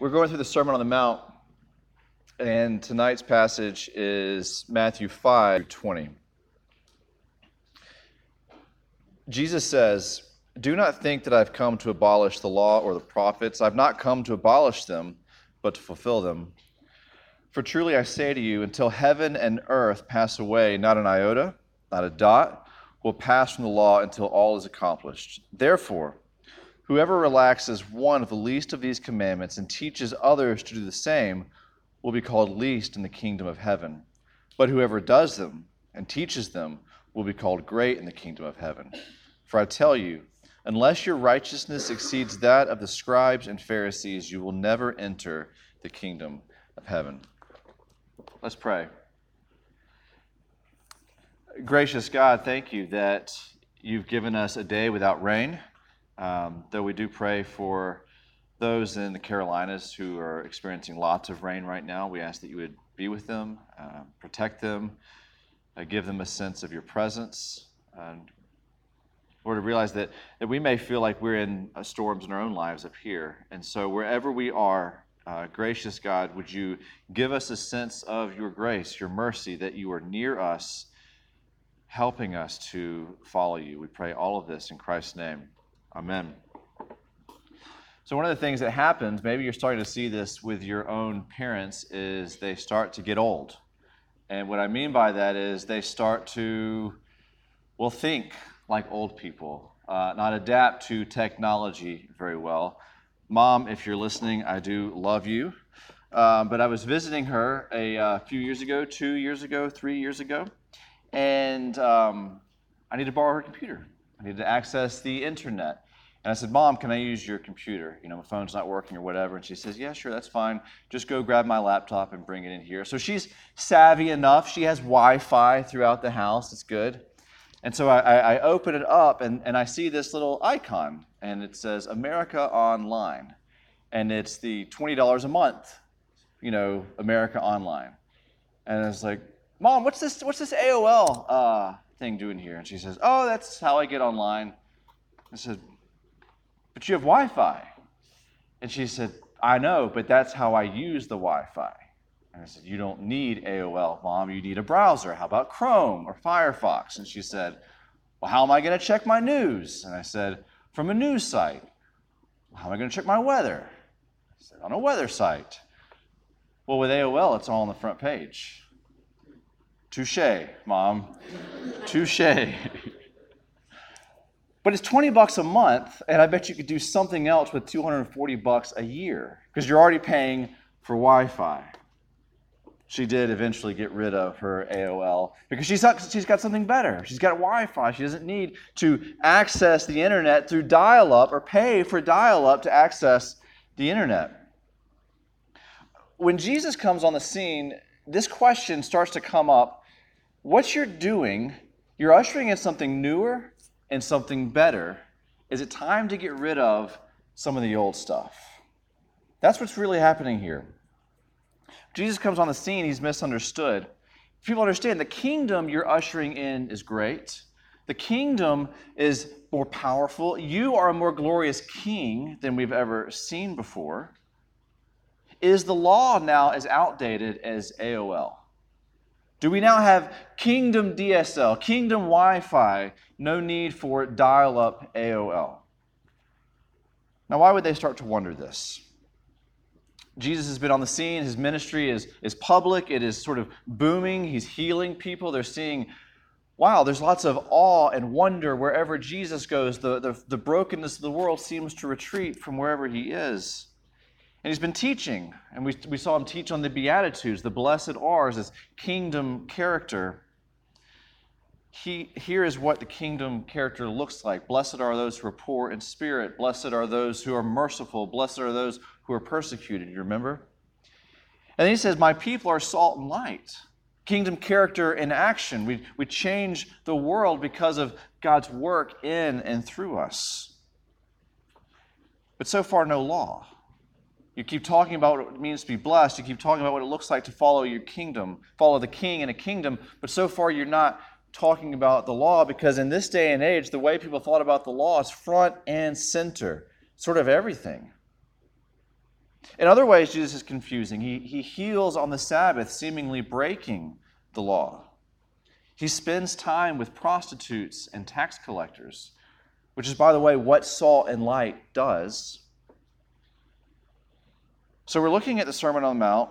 We're going through the Sermon on the Mount, and tonight's passage is Matthew 5 20. Jesus says, Do not think that I've come to abolish the law or the prophets. I've not come to abolish them, but to fulfill them. For truly I say to you, until heaven and earth pass away, not an iota, not a dot, will pass from the law until all is accomplished. Therefore, Whoever relaxes one of the least of these commandments and teaches others to do the same will be called least in the kingdom of heaven. But whoever does them and teaches them will be called great in the kingdom of heaven. For I tell you, unless your righteousness exceeds that of the scribes and Pharisees, you will never enter the kingdom of heaven. Let's pray. Gracious God, thank you that you've given us a day without rain. Um, though we do pray for those in the Carolinas who are experiencing lots of rain right now, we ask that you would be with them, uh, protect them, uh, give them a sense of your presence. And Lord, to realize that, that we may feel like we're in uh, storms in our own lives up here. And so, wherever we are, uh, gracious God, would you give us a sense of your grace, your mercy, that you are near us, helping us to follow you? We pray all of this in Christ's name. Amen. So, one of the things that happens, maybe you're starting to see this with your own parents, is they start to get old. And what I mean by that is they start to, well, think like old people, uh, not adapt to technology very well. Mom, if you're listening, I do love you. Um, but I was visiting her a uh, few years ago, two years ago, three years ago, and um, I need to borrow her computer. I need to access the internet. And I said, Mom, can I use your computer? You know, my phone's not working or whatever. And she says, Yeah, sure, that's fine. Just go grab my laptop and bring it in here. So she's savvy enough. She has Wi Fi throughout the house. It's good. And so I, I, open it up and, and I see this little icon, and it says America Online. And it's the $20 a month, you know, America Online. And I was like, Mom, what's this, what's this AOL uh, thing doing here? And she says, Oh, that's how I get online. I said, But you have Wi Fi. And she said, I know, but that's how I use the Wi Fi. And I said, You don't need AOL, Mom. You need a browser. How about Chrome or Firefox? And she said, Well, how am I going to check my news? And I said, From a news site. Well, how am I going to check my weather? I said, On a weather site. Well, with AOL, it's all on the front page. Touche, mom. Touche. but it's 20 bucks a month, and I bet you could do something else with 240 bucks a year because you're already paying for Wi Fi. She did eventually get rid of her AOL because she's she's got something better. She's got Wi Fi. She doesn't need to access the internet through dial up or pay for dial up to access the internet. When Jesus comes on the scene, this question starts to come up. What you're doing, you're ushering in something newer and something better. Is it time to get rid of some of the old stuff? That's what's really happening here. Jesus comes on the scene, he's misunderstood. People understand the kingdom you're ushering in is great. The kingdom is more powerful. You are a more glorious king than we've ever seen before. Is the law now as outdated as AOL? Do we now have kingdom DSL, kingdom Wi Fi, no need for dial up AOL? Now, why would they start to wonder this? Jesus has been on the scene. His ministry is, is public, it is sort of booming. He's healing people. They're seeing, wow, there's lots of awe and wonder wherever Jesus goes. The, the, the brokenness of the world seems to retreat from wherever he is. And he's been teaching, and we, we saw him teach on the Beatitudes, the blessed are, as kingdom character. He, here is what the kingdom character looks like. Blessed are those who are poor in spirit. Blessed are those who are merciful. Blessed are those who are persecuted. You remember? And then he says, My people are salt and light. Kingdom character in action. We, we change the world because of God's work in and through us. But so far, no law. You keep talking about what it means to be blessed. You keep talking about what it looks like to follow your kingdom, follow the king in a kingdom. But so far, you're not talking about the law because in this day and age, the way people thought about the law is front and center, sort of everything. In other ways, Jesus is confusing. He, he heals on the Sabbath, seemingly breaking the law. He spends time with prostitutes and tax collectors, which is, by the way, what salt and light does. So we're looking at the Sermon on the Mount.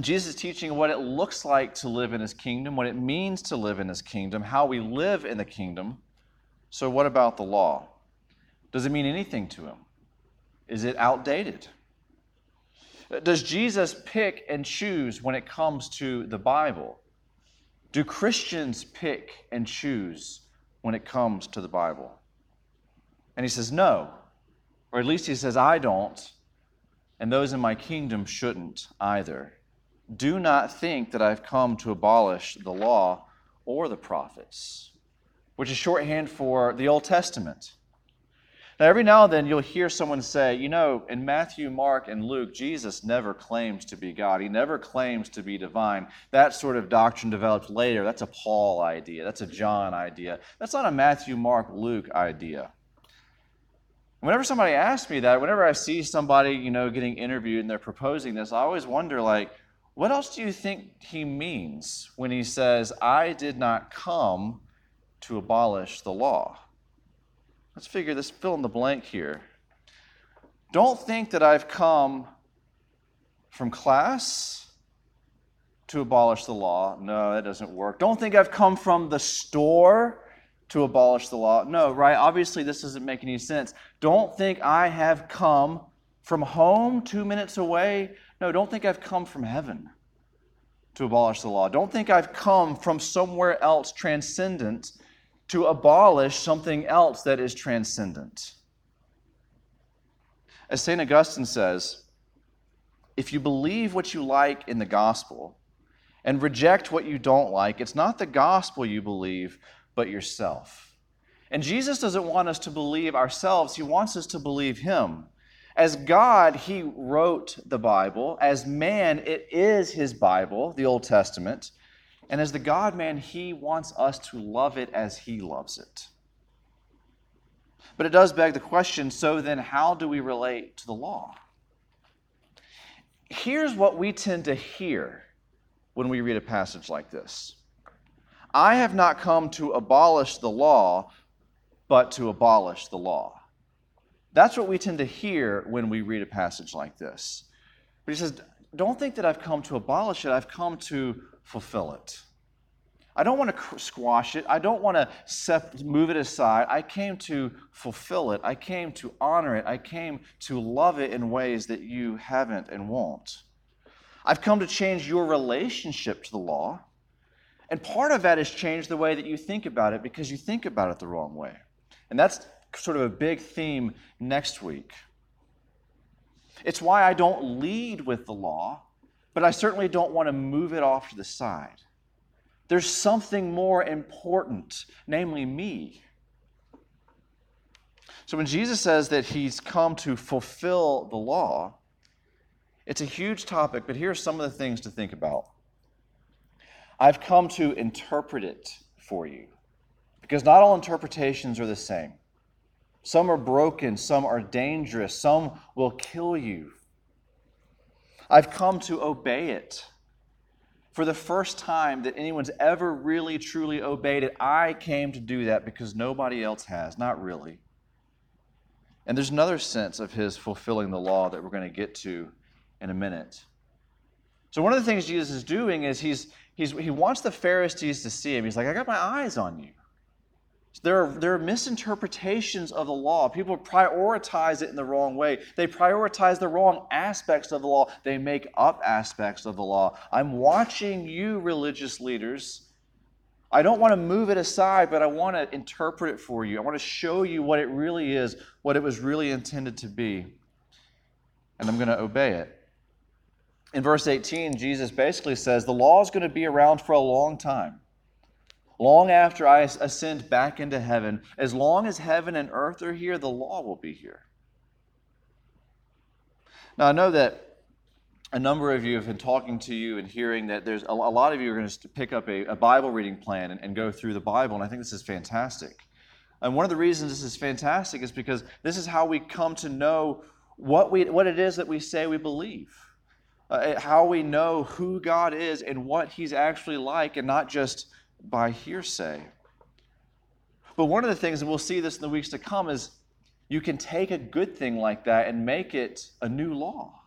Jesus is teaching what it looks like to live in his kingdom, what it means to live in his kingdom, how we live in the kingdom. So, what about the law? Does it mean anything to him? Is it outdated? Does Jesus pick and choose when it comes to the Bible? Do Christians pick and choose when it comes to the Bible? And he says, no. Or at least he says, I don't, and those in my kingdom shouldn't either. Do not think that I've come to abolish the law or the prophets, which is shorthand for the Old Testament. Now, every now and then you'll hear someone say, you know, in Matthew, Mark, and Luke, Jesus never claims to be God. He never claims to be divine. That sort of doctrine developed later. That's a Paul idea. That's a John idea. That's not a Matthew, Mark, Luke idea. Whenever somebody asks me that, whenever I see somebody, you know, getting interviewed and they're proposing this, I always wonder, like, what else do you think he means when he says, I did not come to abolish the law? Let's figure this, fill in the blank here. Don't think that I've come from class to abolish the law. No, that doesn't work. Don't think I've come from the store to abolish the law. No, right? Obviously, this doesn't make any sense. Don't think I have come from home two minutes away. No, don't think I've come from heaven to abolish the law. Don't think I've come from somewhere else transcendent to abolish something else that is transcendent. As St. Augustine says, if you believe what you like in the gospel and reject what you don't like, it's not the gospel you believe, but yourself. And Jesus doesn't want us to believe ourselves, He wants us to believe Him. As God, He wrote the Bible. As man, it is His Bible, the Old Testament. And as the God man, He wants us to love it as He loves it. But it does beg the question so then, how do we relate to the law? Here's what we tend to hear when we read a passage like this I have not come to abolish the law, but to abolish the law. That's what we tend to hear when we read a passage like this. But he says, Don't think that I've come to abolish it, I've come to fulfill it. I don't want to squash it. I don't want to move it aside. I came to fulfill it. I came to honor it. I came to love it in ways that you haven't and won't. I've come to change your relationship to the law. And part of that is change the way that you think about it because you think about it the wrong way. And that's sort of a big theme next week. It's why I don't lead with the law, but I certainly don't want to move it off to the side. There's something more important, namely me. So when Jesus says that he's come to fulfill the law, it's a huge topic, but here are some of the things to think about. I've come to interpret it for you because not all interpretations are the same. Some are broken, some are dangerous, some will kill you. I've come to obey it for the first time that anyone's ever really truly obeyed it, I came to do that because nobody else has. Not really. And there's another sense of his fulfilling the law that we're going to get to in a minute. So, one of the things Jesus is doing is he's, he's, he wants the Pharisees to see him. He's like, I got my eyes on you. There are, there are misinterpretations of the law. People prioritize it in the wrong way. They prioritize the wrong aspects of the law. They make up aspects of the law. I'm watching you, religious leaders. I don't want to move it aside, but I want to interpret it for you. I want to show you what it really is, what it was really intended to be. And I'm going to obey it. In verse 18, Jesus basically says the law is going to be around for a long time long after I ascend back into heaven, as long as heaven and earth are here, the law will be here. Now, I know that a number of you have been talking to you and hearing that there's a, lot of you are going to pick up a, a Bible reading plan and, and go through the Bible, and I think this is fantastic. And one of the reasons this is fantastic is because this is how we come to know what, we, what it is that we say we believe, uh, how we know who God is and what He's actually like, and not just by hearsay. But one of the things, and we'll see this in the weeks to come, is you can take a good thing like that and make it a new law.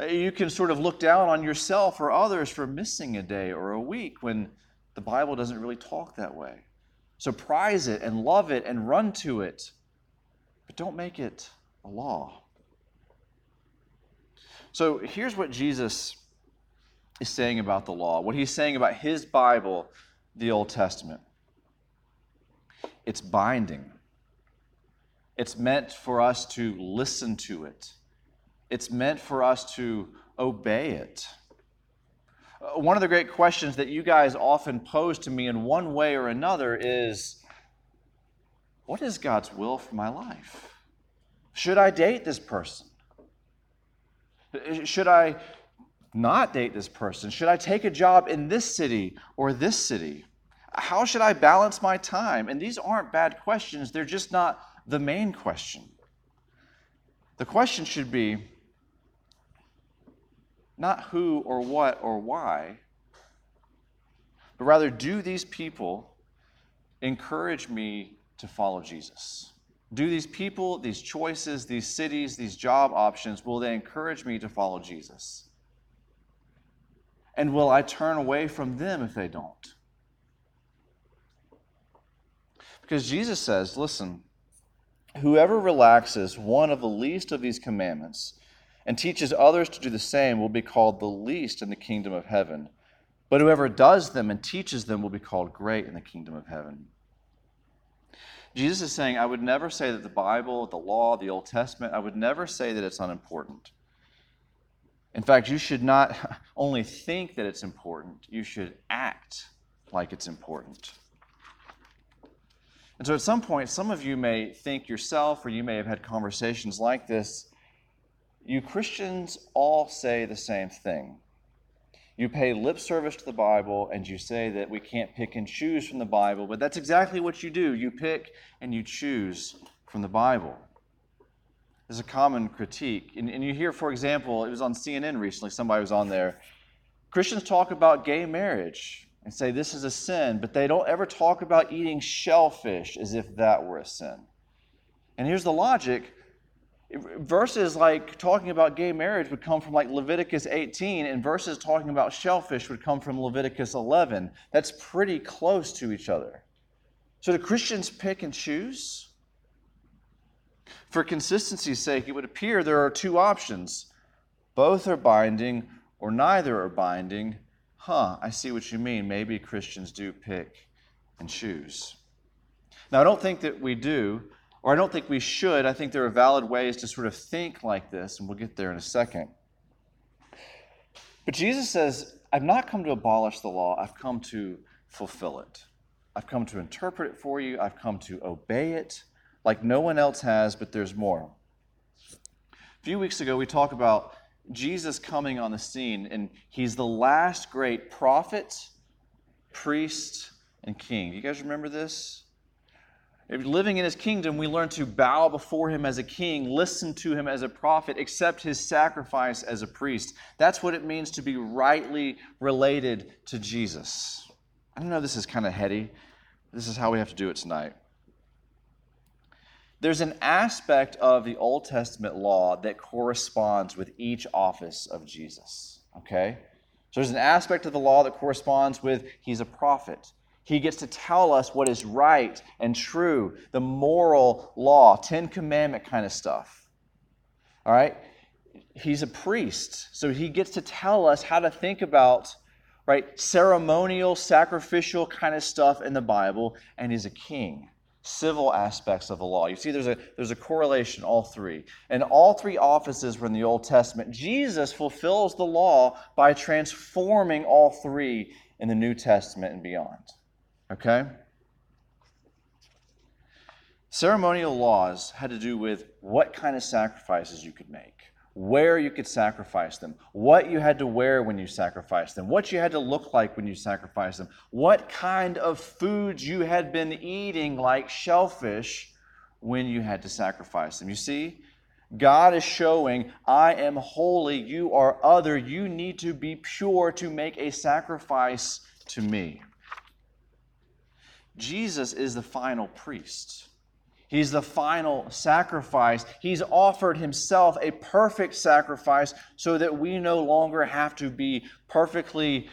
Uh, you can sort of look down on yourself or others for missing a day or a week when the Bible doesn't really talk that way. So prize it and love it and run to it, but don't make it a law. So here's what Jesus is saying about the law, what he's saying about his Bible, the Old Testament. It's binding. It's meant for us to listen to it. It's meant for us to obey it. Uh, one of the great questions that you guys often pose to me in one way or another is what is God's will for my life? Should I date this person? Should I not date this person? Should I take a job in this city or this city? How should I balance my time? And these aren't bad questions, they're just not the main question. The question should be not who or what or why, but rather, do these people encourage me to follow Jesus? Do these people, these choices, these cities, these job options, will they encourage me to follow Jesus? And will I turn away from them if they don't? Because Jesus says, listen, whoever relaxes one of the least of these commandments and teaches others to do the same will be called the least in the kingdom of heaven. But whoever does them and teaches them will be called great in the kingdom of heaven. Jesus is saying, I would never say that the Bible, the law, the Old Testament, I would never say that it's unimportant. In fact, you should not only think that it's important, you should act like it's important. And so at some point, some of you may think yourself, or you may have had conversations like this. You Christians all say the same thing. You pay lip service to the Bible and you say that we can't pick and choose from the Bible, but that's exactly what you do. You pick and you choose from the Bible. There's a common critique. And, and you hear, for example, it was on CNN recently, somebody was on there. Christians talk about gay marriage and say this is a sin, but they don't ever talk about eating shellfish as if that were a sin. And here's the logic verses like talking about gay marriage would come from like Leviticus 18, and verses talking about shellfish would come from Leviticus 11. That's pretty close to each other. So do Christians pick and choose? For consistency's sake, it would appear there are two options both are binding or neither are binding. Huh, I see what you mean. Maybe Christians do pick and choose. Now, I don't think that we do or I don't think we should. I think there are valid ways to sort of think like this, and we'll get there in a second. But Jesus says, I've not come to abolish the law, I've come to fulfill it. I've come to interpret it for you, I've come to obey it like no one else has, but there's more. A few weeks ago, we talked about Jesus coming on the scene, and he's the last great prophet, priest, and king. You guys remember this? Living in his kingdom, we learn to bow before him as a king, listen to him as a prophet, accept his sacrifice as a priest. That's what it means to be rightly related to Jesus. I know this is kind of heady. This is how we have to do it tonight. There's an aspect of the Old Testament law that corresponds with each office of Jesus. Okay? So there's an aspect of the law that corresponds with he's a prophet. He gets to tell us what is right and true, the moral law, Ten Commandment kind of stuff. All right? He's a priest, so he gets to tell us how to think about right ceremonial, sacrificial kind of stuff in the Bible, and he's a king. Civil aspects of the law. You see, there's a there's a correlation, all three. And all three offices were in the Old Testament. Jesus fulfills the law by transforming all three in the New Testament and beyond. Okay? Ceremonial laws had to do with what kind of sacrifices you could make, where you could sacrifice them, what you had to wear when you sacrificed them, what you had to look like when you sacrificed them, what kind of foods you had been eating, like shellfish, when you had to sacrifice them. You see, God is showing, I am holy, you are other, you need to be pure to make a sacrifice to me. Jesus is the final priest. He's the final sacrifice. He's offered himself a perfect sacrifice so that we no longer have to be perfectly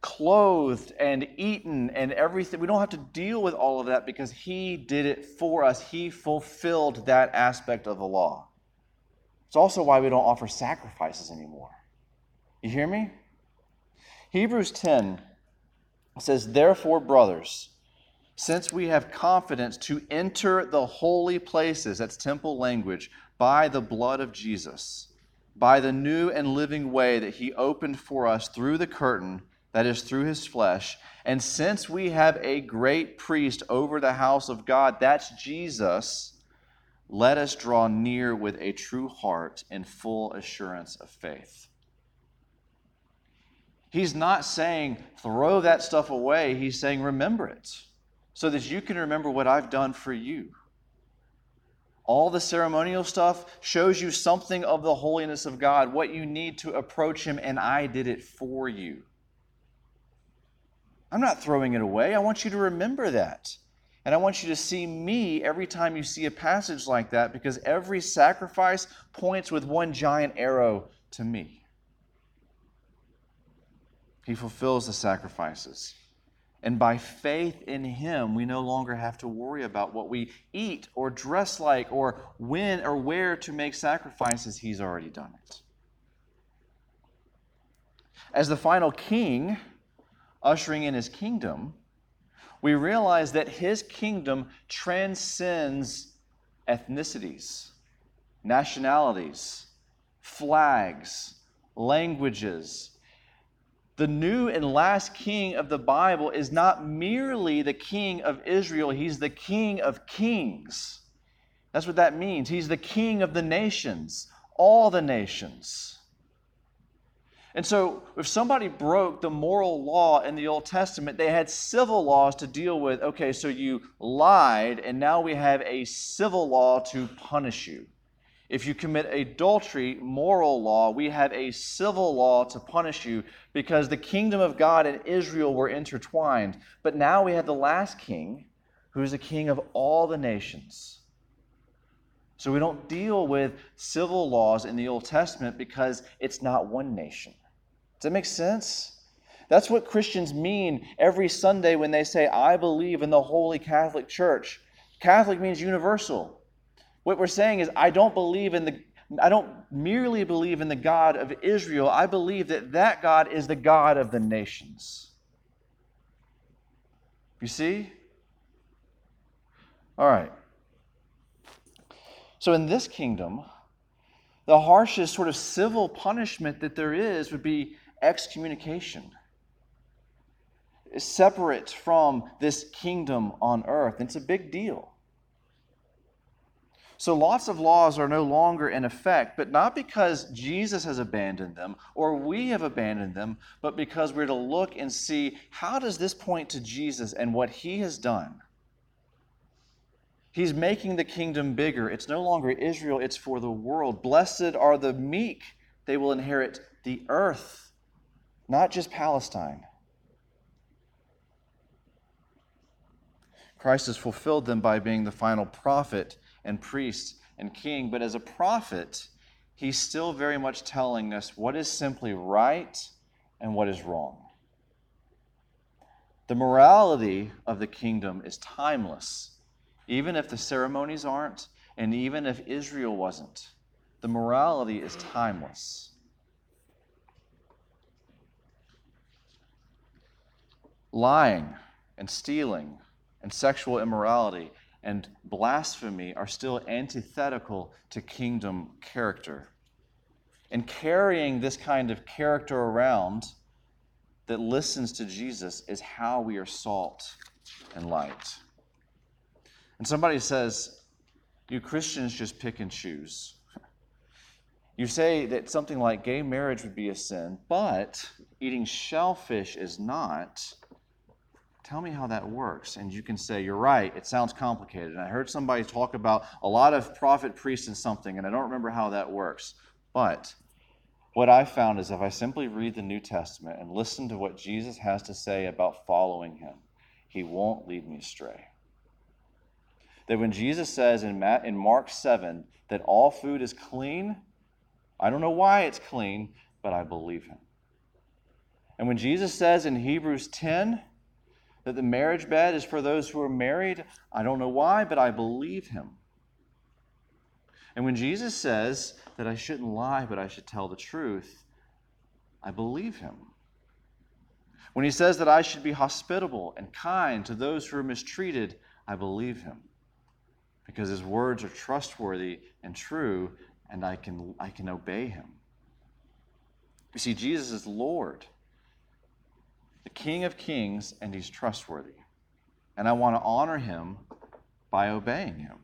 clothed and eaten and everything. We don't have to deal with all of that because he did it for us. He fulfilled that aspect of the law. It's also why we don't offer sacrifices anymore. You hear me? Hebrews 10 says, Therefore, brothers, since we have confidence to enter the holy places, that's temple language, by the blood of Jesus, by the new and living way that he opened for us through the curtain, that is, through his flesh, and since we have a great priest over the house of God, that's Jesus, let us draw near with a true heart and full assurance of faith. He's not saying throw that stuff away, he's saying remember it so that you can remember what I've done for you. All the ceremonial stuff shows you something of the holiness of God, what you need to approach Him, and I did it for you. I'm not throwing it away. I want you to remember that. And I want you to see me every time you see a passage like that because every sacrifice points with one giant arrow to me. He fulfills the sacrifices. And by faith in Him, we no longer have to worry about what we eat or dress like or when or where to make sacrifices. He's already done it. As the final king, ushering in His kingdom, we realize that His kingdom transcends ethnicities, nationalities, flags, languages, the new and last king of the Bible is not merely the king of Israel, he's the king of kings. That's what that means. He's the king of the nations, all the nations. And so, if somebody broke the moral law in the Old Testament, they had civil laws to deal with. Okay, so you lied, and now we have a civil law to punish you. If you commit adultery, moral law, we have a civil law to punish you because the kingdom of God and Israel were intertwined. But now we have the last king who is the king of all the nations. So we don't deal with civil laws in the Old Testament because it's not one nation. Does that make sense? That's what Christians mean every Sunday when they say, I believe in the Holy Catholic Church. Catholic means universal. What we're saying is, I don't believe in the I don't merely believe in the God of Israel. I believe that that God is the God of the nations. You see? All right. So in this kingdom, the harshest sort of civil punishment that there is would be excommunication. Separate from this kingdom on earth. It's a big deal. So lots of laws are no longer in effect, but not because Jesus has abandoned them or we have abandoned them, but because we're to look and see how does this point to Jesus and what he has done? He's making the kingdom bigger. It's no longer Israel, it's for the world. Blessed are the meek, they will inherit the earth, not just Palestine. Christ has fulfilled them by being the final prophet and priest and king, but as a prophet, he's still very much telling us what is simply right and what is wrong. The morality of the kingdom is timeless, even if the ceremonies aren't, and even if Israel wasn't. The morality is timeless. Lying and stealing and sexual immorality and blasphemy are still antithetical to kingdom character. And carrying this kind of character around that listens to Jesus is how we are salt and light. And somebody says, You Christians just pick and choose. You say that something like gay marriage would be a sin, but eating shellfish is not. Tell me how that works. And you can say, You're right, it sounds complicated. And I heard somebody talk about a lot of prophet, priest, and something, and I don't remember how that works. But what I found is if I simply read the New Testament and listen to what Jesus has to say about following him, he won't lead me astray. That when Jesus says in, Mark 7 that all food is clean, I don't know why it's clean, but I believe him. And when Jesus says in Hebrews 10 that the marriage bed is for those who are married, I don't know why, but I believe him. And when Jesus says that I shouldn't lie, but I should tell the truth, I believe him. When he says that I should be hospitable and kind to those who are mistreated, I believe him. Because his words are trustworthy and true, and I can, I can obey him. You see, Jesus is Lord the King of Kings, and he's trustworthy. And I want to honor him by obeying him.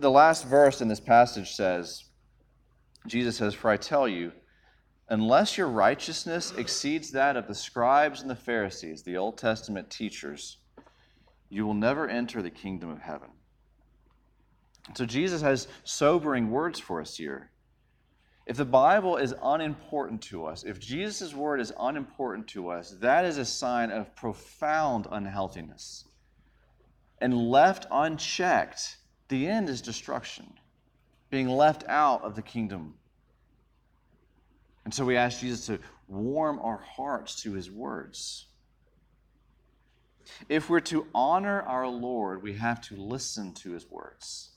The last verse in this passage says, Jesus says, For I tell you, unless your righteousness exceeds that of the scribes and the Pharisees, the Old Testament teachers, you will never enter the kingdom of heaven. So Jesus has sobering words for us here. If the Bible is unimportant to us, if Jesus' word is unimportant to us, that is a sign of profound unhealthiness. And left unchecked, the end is destruction, being left out of the kingdom. And so we ask Jesus to warm our hearts to his words. If we're to honor our Lord, we have to listen to his words.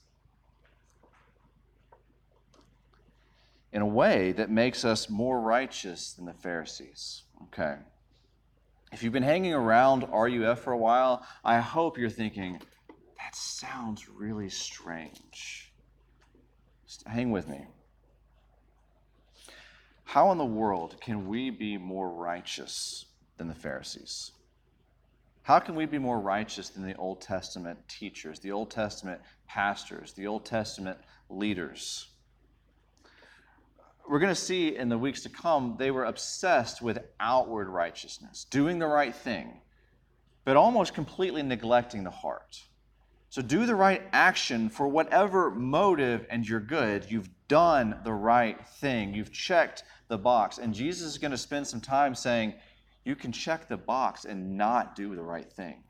In a way that makes us more righteous than the Pharisees. Okay. If you've been hanging around RUF for a while, I hope you're thinking, that sounds really strange. Just hang with me. How in the world can we be more righteous than the Pharisees? How can we be more righteous than the Old Testament teachers, the Old Testament pastors, the Old Testament leaders? We're going to see in the weeks to come, they were obsessed with outward righteousness, doing the right thing, but almost completely neglecting the heart. So do the right action for whatever motive and you're good. You've done the right thing. You've checked the box. And Jesus is going to spend some time saying, you can check the box and not do the right thing.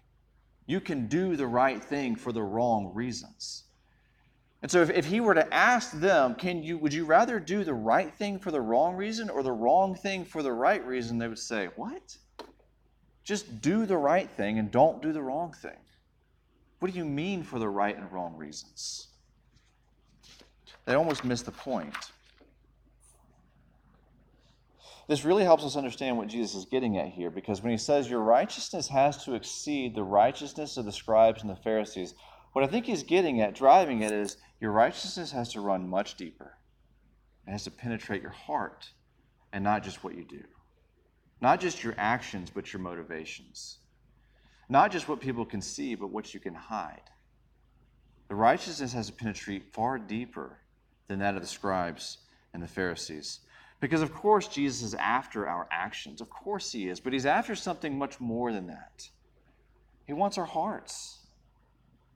You can do the right thing for the wrong reasons. And so if, if he were to ask them, can you would you rather do the right thing for the wrong reason or the wrong thing for the right reason, they would say, What? Just do the right thing and don't do the wrong thing. What do you mean for the right and wrong reasons? They almost miss the point. This really helps us understand what Jesus is getting at here because when he says your righteousness has to exceed the righteousness of the scribes and the Pharisees, what I think he's getting at, driving it, is your righteousness has to run much deeper. It has to penetrate your heart and not just what you do. Not just your actions, but your motivations. Not just what people can see, but what you can hide. The righteousness has to penetrate far deeper than that of the scribes and the Pharisees. Because, of course, Jesus is after our actions. Of course, he is. But he's after something much more than that. He wants our hearts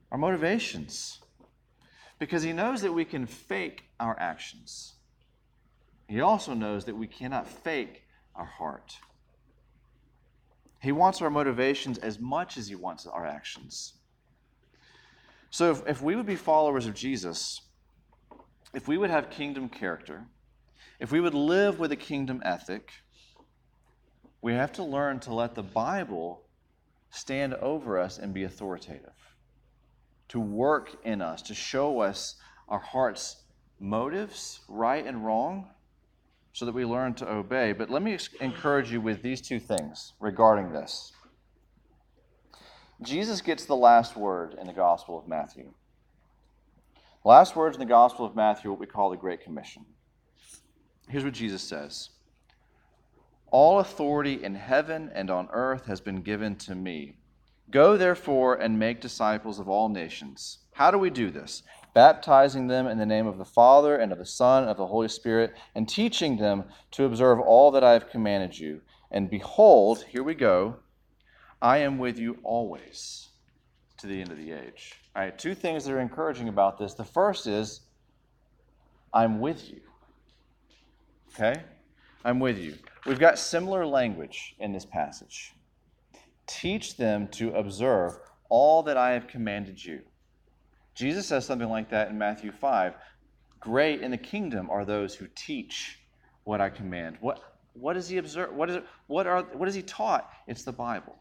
our motivations, because He knows that we can fake our actions. He also knows that we cannot fake our heart. He wants our motivations as much as He wants our actions. So, if, if we would be followers of Jesus, if we would have kingdom character, if we would live with a kingdom ethic, we have to learn to let the Bible stand over us and be authoritative to work in us, to show us our heart's motives, right and wrong, so that we learn to obey. But let me encourage you with these two things regarding this. Jesus gets the last word in the Gospel of Matthew. Last words in the Gospel of Matthew, what we call the Great Commission. Here's what Jesus says All authority in heaven and on earth has been given to me. Go therefore and make disciples of all nations. How do we do this? Baptizing them in the name of the Father and of the Son and of the Holy Spirit, and teaching them to observe all that I have commanded you. And behold, here we go, I am with you always to the end of the age. All right, two things that are encouraging about this. The first is, I'm with you. Okay? I'm with you. We've got similar language in this passage. Teach them to observe all that I have commanded you. Jesus says something like that in Matthew 5. Great in the kingdom are those who teach what I command. What, what does he observe? What, is what, are, what is he taught? It's the Bible.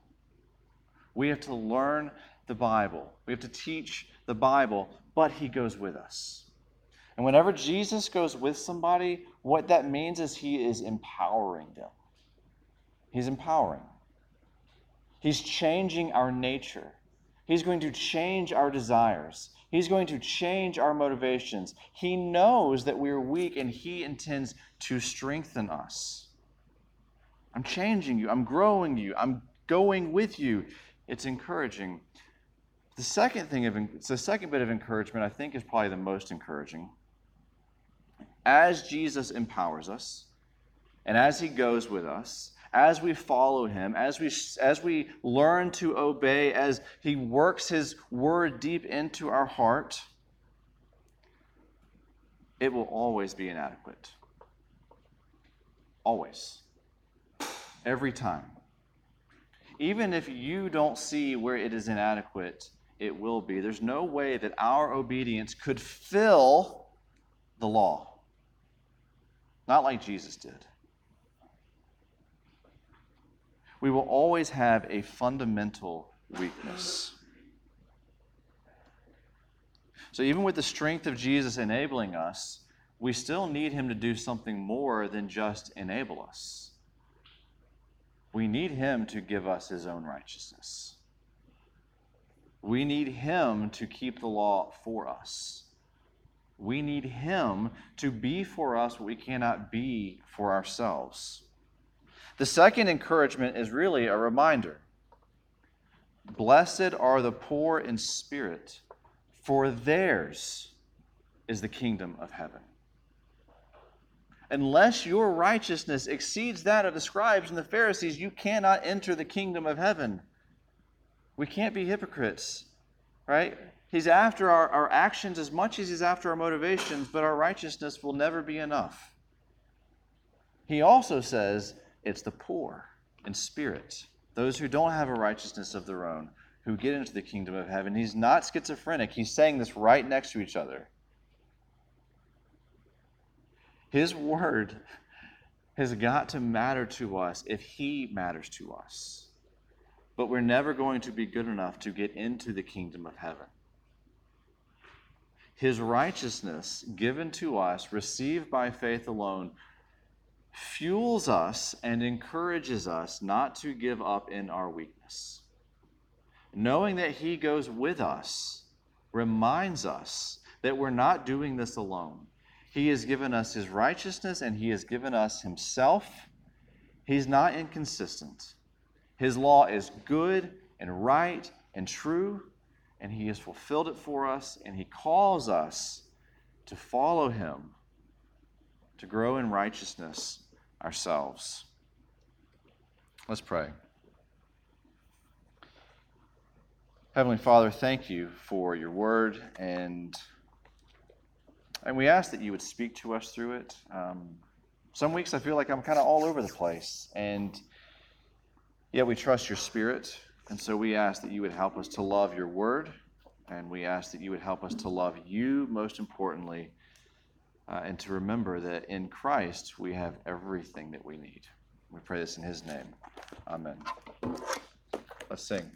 We have to learn the Bible. We have to teach the Bible, but he goes with us. And whenever Jesus goes with somebody, what that means is he is empowering them. He's empowering. He's changing our nature. He's going to change our desires. He's going to change our motivations. He knows that we're weak and he intends to strengthen us. I'm changing you. I'm growing you. I'm going with you. It's encouraging. The second thing of the second bit of encouragement I think is probably the most encouraging as Jesus empowers us and as he goes with us, as we follow him, as we, as we learn to obey, as he works his word deep into our heart, it will always be inadequate. Always. Every time. Even if you don't see where it is inadequate, it will be. There's no way that our obedience could fill the law. Not like Jesus did. We will always have a fundamental weakness. So, even with the strength of Jesus enabling us, we still need him to do something more than just enable us. We need him to give us his own righteousness. We need him to keep the law for us. We need Him to be for us what we cannot be for ourselves. The second encouragement is really a reminder Blessed are the poor in spirit, for theirs is the kingdom of heaven. Unless your righteousness exceeds that of the scribes and the Pharisees, you cannot enter the kingdom of heaven. We can't be hypocrites, right? He's after our, our actions as much as he's after our motivations, but our righteousness will never be enough. He also says it's the poor in spirit, those who don't have a righteousness of their own, who get into the kingdom of heaven. He's not schizophrenic. He's saying this right next to each other. His word has got to matter to us if he matters to us. But we're never going to be good enough to get into the kingdom of heaven. His righteousness given to us, received by faith alone, fuels us and encourages us not to give up in our weakness. Knowing that He goes with us reminds us that we're not doing this alone. He has given us His righteousness and He has given us Himself. He's not inconsistent. His law is good and right and true, and He has fulfilled it for us, and He calls us to follow Him, to grow in righteousness ourselves. Let's pray. Heavenly Father, thank you for your word, and, and we ask that you would speak to us through it. Um, some weeks I feel like I'm kind of all over the place, and yet we trust your spirit and so we ask that you would help us to love your word, and we ask that you would help us to love you most importantly, uh, and to remember that in Christ we have everything that we need. We pray this in his name. Amen. Let's sing.